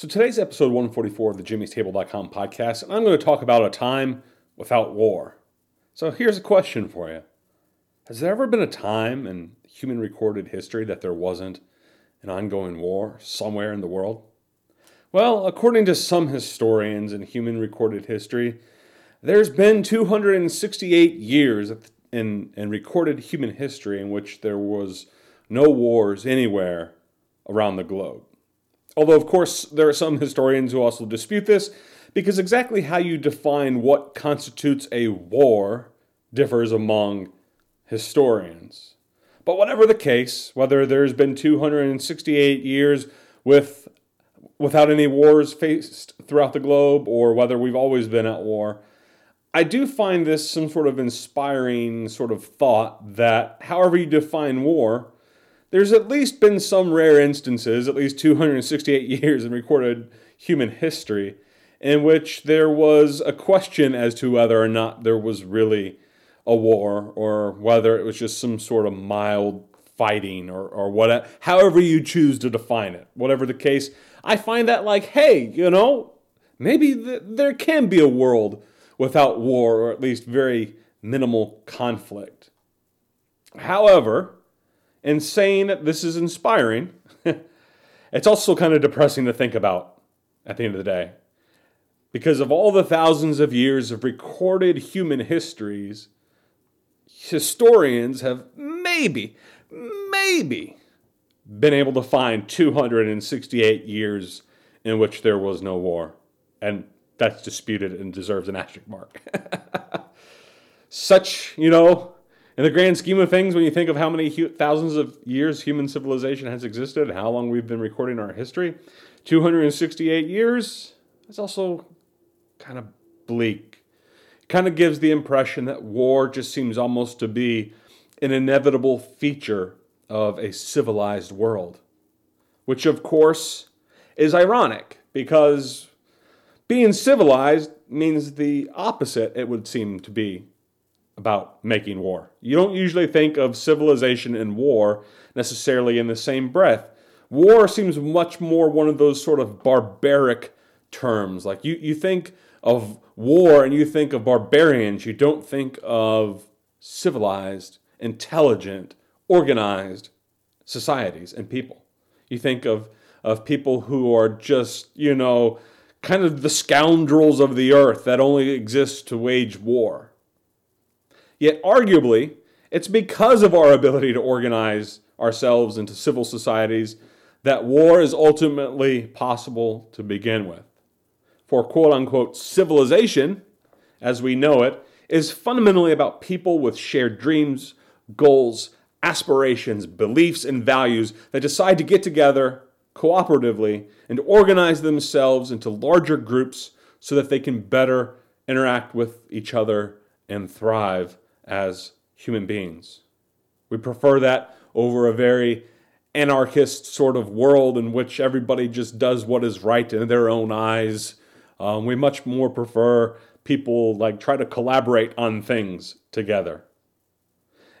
So today's episode 144 of the jimmy'stable.com podcast, and I'm going to talk about a time without war. So here's a question for you. Has there ever been a time in human recorded history that there wasn't an ongoing war somewhere in the world? Well, according to some historians in human recorded history, there's been 268 years in, in recorded human history in which there was no wars anywhere around the globe. Although, of course, there are some historians who also dispute this, because exactly how you define what constitutes a war differs among historians. But whatever the case, whether there's been 268 years with without any wars faced throughout the globe or whether we've always been at war, I do find this some sort of inspiring sort of thought that however you define war, there's at least been some rare instances, at least 268 years in recorded human history, in which there was a question as to whether or not there was really a war or whether it was just some sort of mild fighting or, or whatever, however you choose to define it. Whatever the case, I find that like, hey, you know, maybe th- there can be a world without war or at least very minimal conflict. However, and saying that this is inspiring, it's also kind of depressing to think about at the end of the day. Because of all the thousands of years of recorded human histories, historians have maybe, maybe been able to find 268 years in which there was no war. And that's disputed and deserves an asterisk mark. Such, you know, in the grand scheme of things, when you think of how many hu- thousands of years human civilization has existed, and how long we've been recording our history, 268 years, it's also kind of bleak. It kind of gives the impression that war just seems almost to be an inevitable feature of a civilized world. Which, of course, is ironic because being civilized means the opposite, it would seem to be about making war. You don't usually think of civilization and war necessarily in the same breath. War seems much more one of those sort of barbaric terms. Like you, you think of war and you think of barbarians, you don't think of civilized, intelligent, organized societies and people. You think of, of people who are just, you know, kind of the scoundrels of the earth that only exist to wage war. Yet, arguably, it's because of our ability to organize ourselves into civil societies that war is ultimately possible to begin with. For quote unquote civilization, as we know it, is fundamentally about people with shared dreams, goals, aspirations, beliefs, and values that decide to get together cooperatively and organize themselves into larger groups so that they can better interact with each other and thrive as human beings. We prefer that over a very anarchist sort of world in which everybody just does what is right in their own eyes. Um, we much more prefer people like try to collaborate on things together.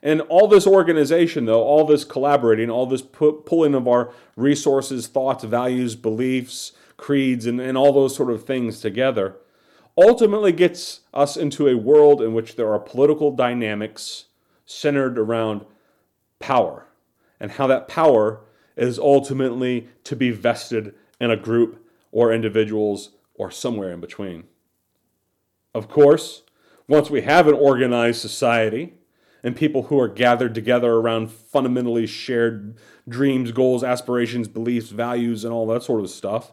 And all this organization, though, all this collaborating, all this pu- pulling of our resources, thoughts, values, beliefs, creeds, and, and all those sort of things together ultimately gets us into a world in which there are political dynamics centered around power and how that power is ultimately to be vested in a group or individuals or somewhere in between. Of course, once we have an organized society and people who are gathered together around fundamentally shared dreams, goals, aspirations, beliefs, values, and all that sort of stuff,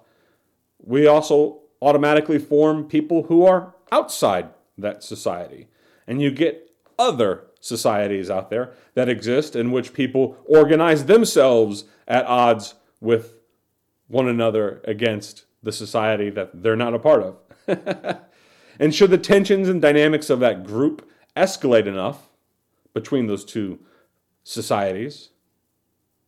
we also automatically form people who are outside that society. And you get other societies out there that exist in which people organize themselves at odds with one another against the society that they're not a part of. and should the tensions and dynamics of that group escalate enough between those two societies,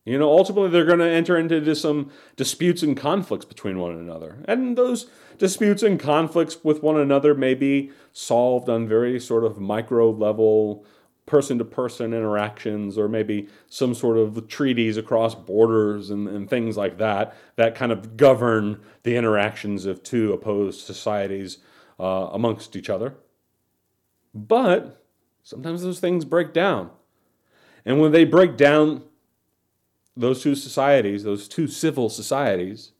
you know, ultimately they're going to enter into some disputes and conflicts between one another. And those disputes and conflicts with one another may be solved on very sort of micro level, person to person interactions, or maybe some sort of treaties across borders and, and things like that that kind of govern the interactions of two opposed societies uh, amongst each other. But sometimes those things break down. And when they break down, those two societies, those two civil societies,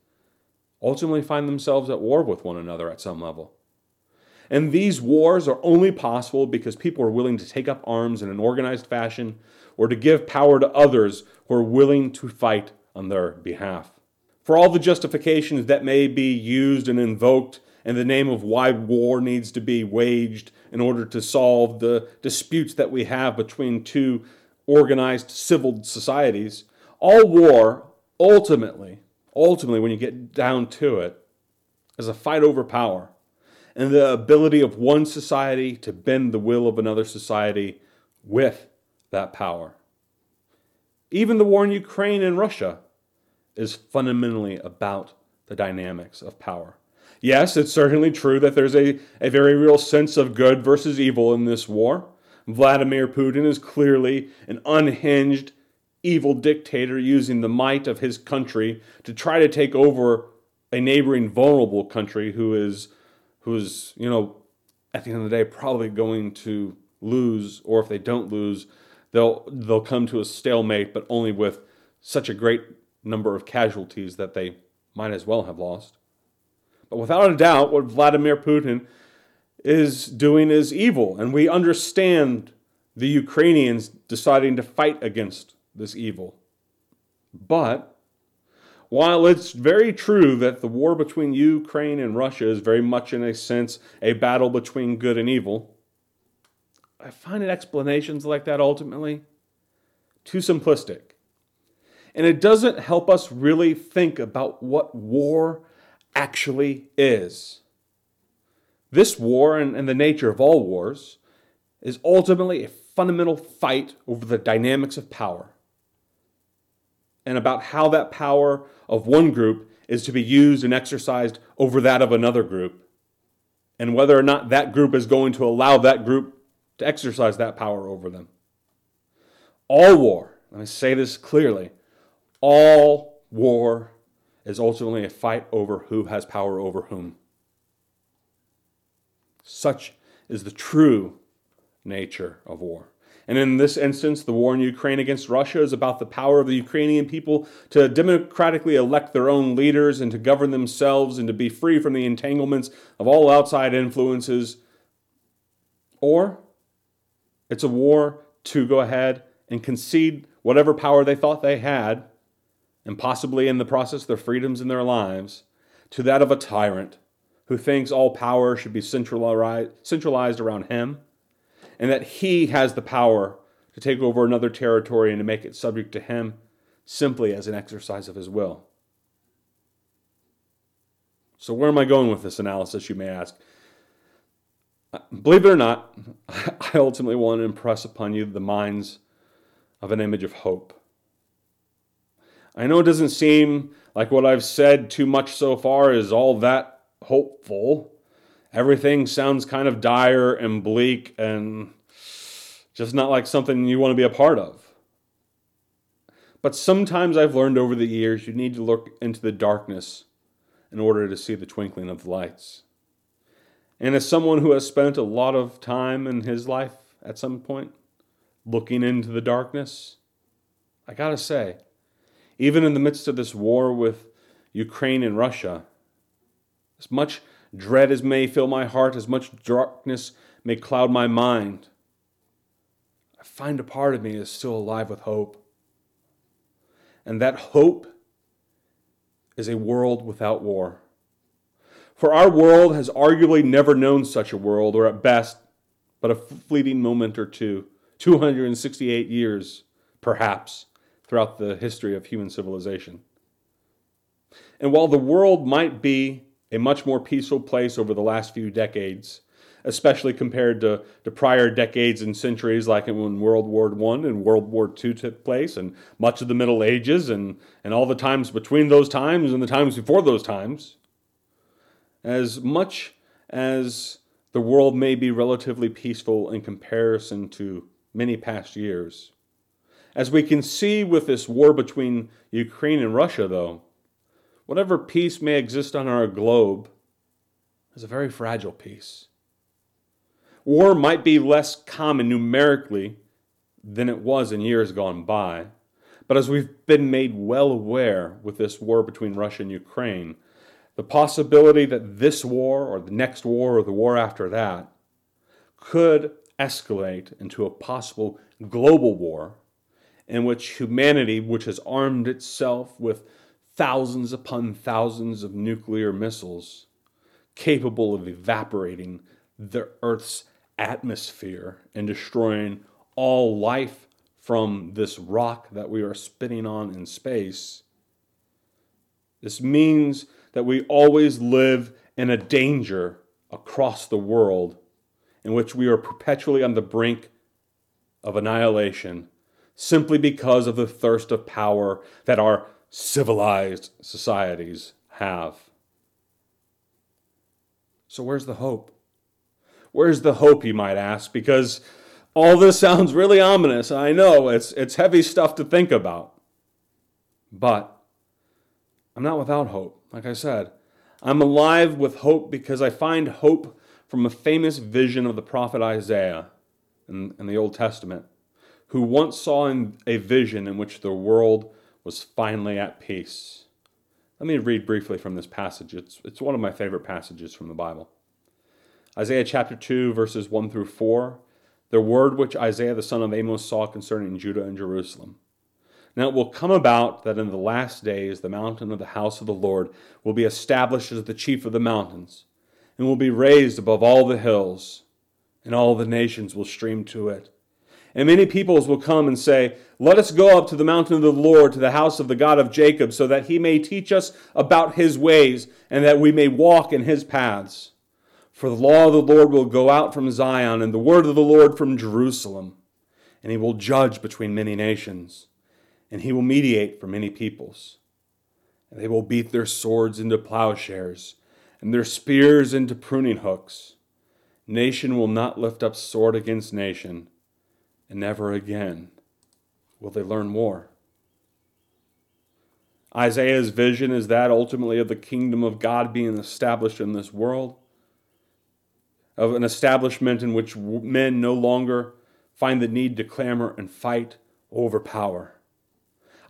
ultimately find themselves at war with one another at some level. And these wars are only possible because people are willing to take up arms in an organized fashion or to give power to others who are willing to fight on their behalf. For all the justifications that may be used and invoked in the name of why war needs to be waged in order to solve the disputes that we have between two organized civil societies, all war ultimately, ultimately, when you get down to it, is a fight over power and the ability of one society to bend the will of another society with that power. Even the war in Ukraine and Russia is fundamentally about the dynamics of power. Yes, it's certainly true that there's a, a very real sense of good versus evil in this war. Vladimir Putin is clearly an unhinged evil dictator using the might of his country to try to take over a neighboring vulnerable country who is who's you know at the end of the day probably going to lose or if they don't lose they'll they'll come to a stalemate but only with such a great number of casualties that they might as well have lost. But without a doubt what Vladimir Putin is doing is evil and we understand the Ukrainians deciding to fight against this evil. But while it's very true that the war between Ukraine and Russia is very much, in a sense, a battle between good and evil, I find explanations like that ultimately too simplistic. And it doesn't help us really think about what war actually is. This war, and, and the nature of all wars, is ultimately a fundamental fight over the dynamics of power and about how that power of one group is to be used and exercised over that of another group, and whether or not that group is going to allow that group to exercise that power over them. All war, let me say this clearly, all war is ultimately a fight over who has power over whom. Such is the true nature of war. And in this instance, the war in Ukraine against Russia is about the power of the Ukrainian people to democratically elect their own leaders and to govern themselves and to be free from the entanglements of all outside influences. Or it's a war to go ahead and concede whatever power they thought they had, and possibly in the process their freedoms and their lives, to that of a tyrant who thinks all power should be centralized around him and that he has the power to take over another territory and to make it subject to him simply as an exercise of his will. So, where am I going with this analysis, you may ask? Believe it or not, I ultimately want to impress upon you the minds of an image of hope. I know it doesn't seem like what I've said too much so far is all that hopeful, everything sounds kind of dire and bleak and just not like something you want to be a part of. But sometimes I've learned over the years you need to look into the darkness in order to see the twinkling of the lights. And as someone who has spent a lot of time in his life at some point looking into the darkness, I gotta say, even in the midst of this war with Ukraine and Russia, as much dread as may fill my heart, as much darkness may cloud my mind, I find a part of me is still alive with hope. And that hope is a world without war. For our world has arguably never known such a world, or at best, but a fleeting moment or two, 268 years, perhaps, throughout the history of human civilization. And while the world might be a much more peaceful place over the last few decades, especially compared to, to prior decades and centuries like when World War I and World War II took place, and much of the Middle Ages, and, and all the times between those times and the times before those times. As much as the world may be relatively peaceful in comparison to many past years, as we can see with this war between Ukraine and Russia, though, whatever peace may exist on our globe is a very fragile peace. War might be less common numerically than it was in years gone by, but as we've been made well aware with this war between Russia and Ukraine, the possibility that this war or the next war or the war after that could escalate into a possible global war in which humanity, which has armed itself with thousands upon thousands of nuclear missiles capable of evaporating the Earth's atmosphere and destroying all life from this rock that we are spinning on in space. This means that we always live in a danger across the world in which we are perpetually on the brink of annihilation simply because of the thirst of power that our civilized societies have. So, where's the hope? Where's the hope, you might ask? Because all this sounds really ominous. I know it's, it's heavy stuff to think about. But I'm not without hope. Like I said, I'm alive with hope because I find hope from a famous vision of the prophet Isaiah in, in the Old Testament who once saw a vision in which the world was finally at peace. Let me read briefly from this passage. It's, it's one of my favorite passages from the Bible. Isaiah chapter 2, verses 1 through 4. The word which Isaiah the son of Amos saw concerning Judah and Jerusalem. Now it will come about that in the last days the mountain of the house of the Lord will be established as the chief of the mountains, and will be raised above all the hills, and all the nations will stream to it. And many peoples will come and say, Let us go up to the mountain of the Lord, to the house of the God of Jacob, so that he may teach us about his ways, and that we may walk in his paths. For the law of the Lord will go out from Zion, and the word of the Lord from Jerusalem. And he will judge between many nations, and he will mediate for many peoples. And they will beat their swords into plowshares, and their spears into pruning hooks. Nation will not lift up sword against nation and never again will they learn more. Isaiah's vision is that ultimately of the kingdom of God being established in this world, of an establishment in which men no longer find the need to clamor and fight over power.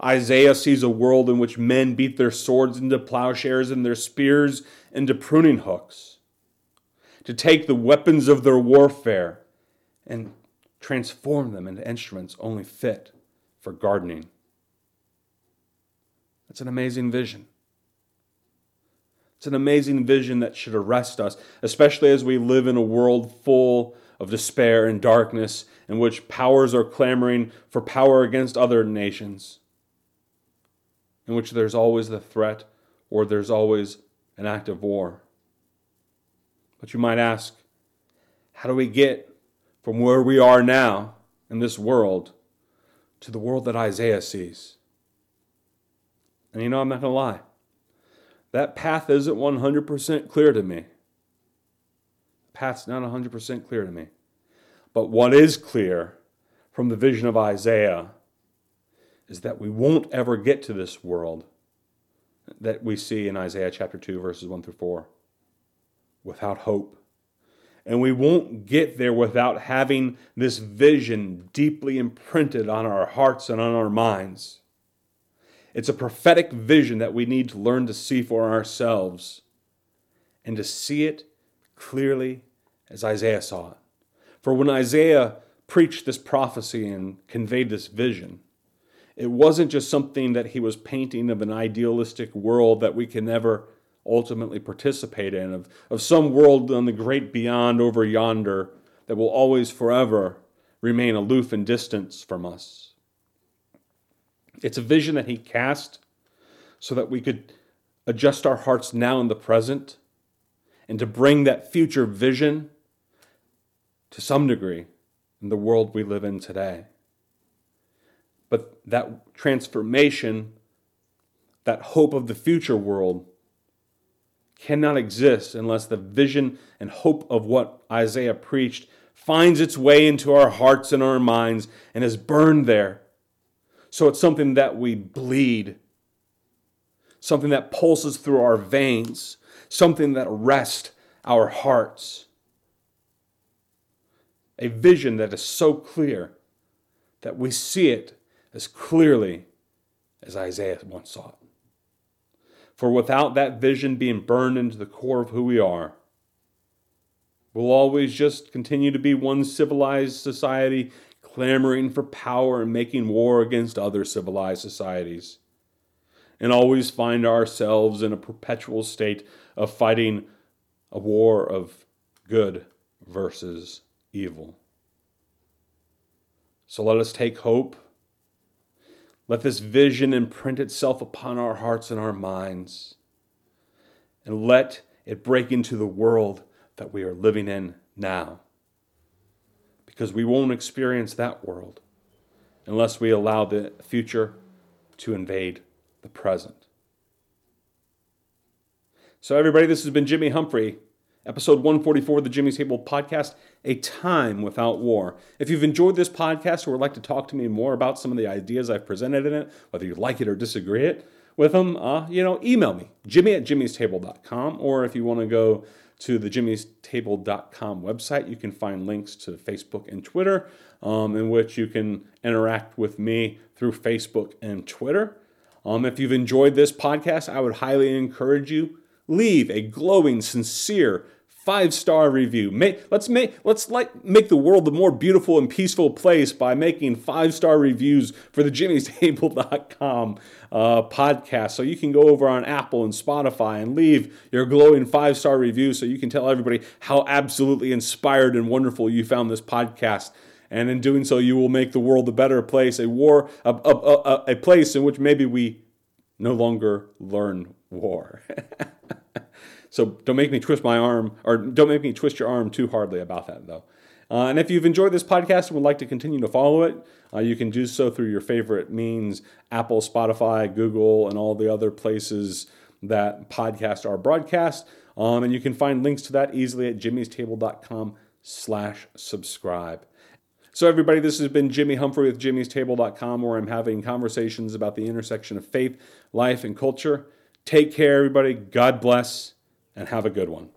Isaiah sees a world in which men beat their swords into plowshares and their spears into pruning hooks, to take the weapons of their warfare and transform them into instruments only fit for gardening. That's an amazing vision. It's an amazing vision that should arrest us, especially as we live in a world full of despair and darkness, in which powers are clamoring for power against other nations, in which there's always the threat or there's always an act of war. But you might ask, how do we get from where we are now in this world to the world that Isaiah sees. And you know, I'm not going to lie. That path isn't 100% clear to me. The path's not 100% clear to me. But what is clear from the vision of Isaiah is that we won't ever get to this world that we see in Isaiah chapter 2, verses 1 through 4, without hope and we won't get there without having this vision deeply imprinted on our hearts and on our minds. It's a prophetic vision that we need to learn to see for ourselves and to see it clearly as Isaiah saw it. For when Isaiah preached this prophecy and conveyed this vision, it wasn't just something that he was painting of an idealistic world that we can never ultimately participate in, of, of some world on the great beyond over yonder that will always forever remain aloof and distant from us. It's a vision that he cast so that we could adjust our hearts now in the present and to bring that future vision to some degree in the world we live in today. But that transformation, that hope of the future world, cannot exist unless the vision and hope of what Isaiah preached finds its way into our hearts and our minds and is burned there. So it's something that we bleed, something that pulses through our veins, something that arrests our hearts. A vision that is so clear that we see it as clearly as Isaiah once saw it. For without that vision being burned into the core of who we are, we'll always just continue to be one civilized society clamoring for power and making war against other civilized societies, and always find ourselves in a perpetual state of fighting a war of good versus evil. So let us take hope. Let this vision imprint itself upon our hearts and our minds. And let it break into the world that we are living in now. Because we won't experience that world unless we allow the future to invade the present. So, everybody, this has been Jimmy Humphrey, episode 144 of the Jimmy's Table podcast, A Time Without War. If you've enjoyed this podcast or would like to talk to me more about some of the ideas I've presented in it, whether you like it or disagree it with them, uh, you know, email me, jimmy at jimmy'stable.com, or if you want to go to the jimmy'stable.com website, you can find links to Facebook and Twitter, um, in which you can interact with me through Facebook and Twitter. Um, if you've enjoyed this podcast, I would highly encourage you leave a glowing, sincere five star review. Make, let's make let's like make the world a more beautiful and peaceful place by making five star reviews for the jimmystable.com uh, podcast. So you can go over on Apple and Spotify and leave your glowing five star review so you can tell everybody how absolutely inspired and wonderful you found this podcast. And in doing so, you will make the world a better place, a war, a, a, a, a place in which maybe we no longer learn war. so don't make me twist my arm, or don't make me twist your arm too hardly about that, though. Uh, and if you've enjoyed this podcast and would like to continue to follow it, uh, you can do so through your favorite means Apple, Spotify, Google, and all the other places that podcasts are broadcast. Um, and you can find links to that easily at jimmystable.com slash subscribe. So, everybody, this has been Jimmy Humphrey with jimmystable.com, where I'm having conversations about the intersection of faith, life, and culture. Take care, everybody. God bless, and have a good one.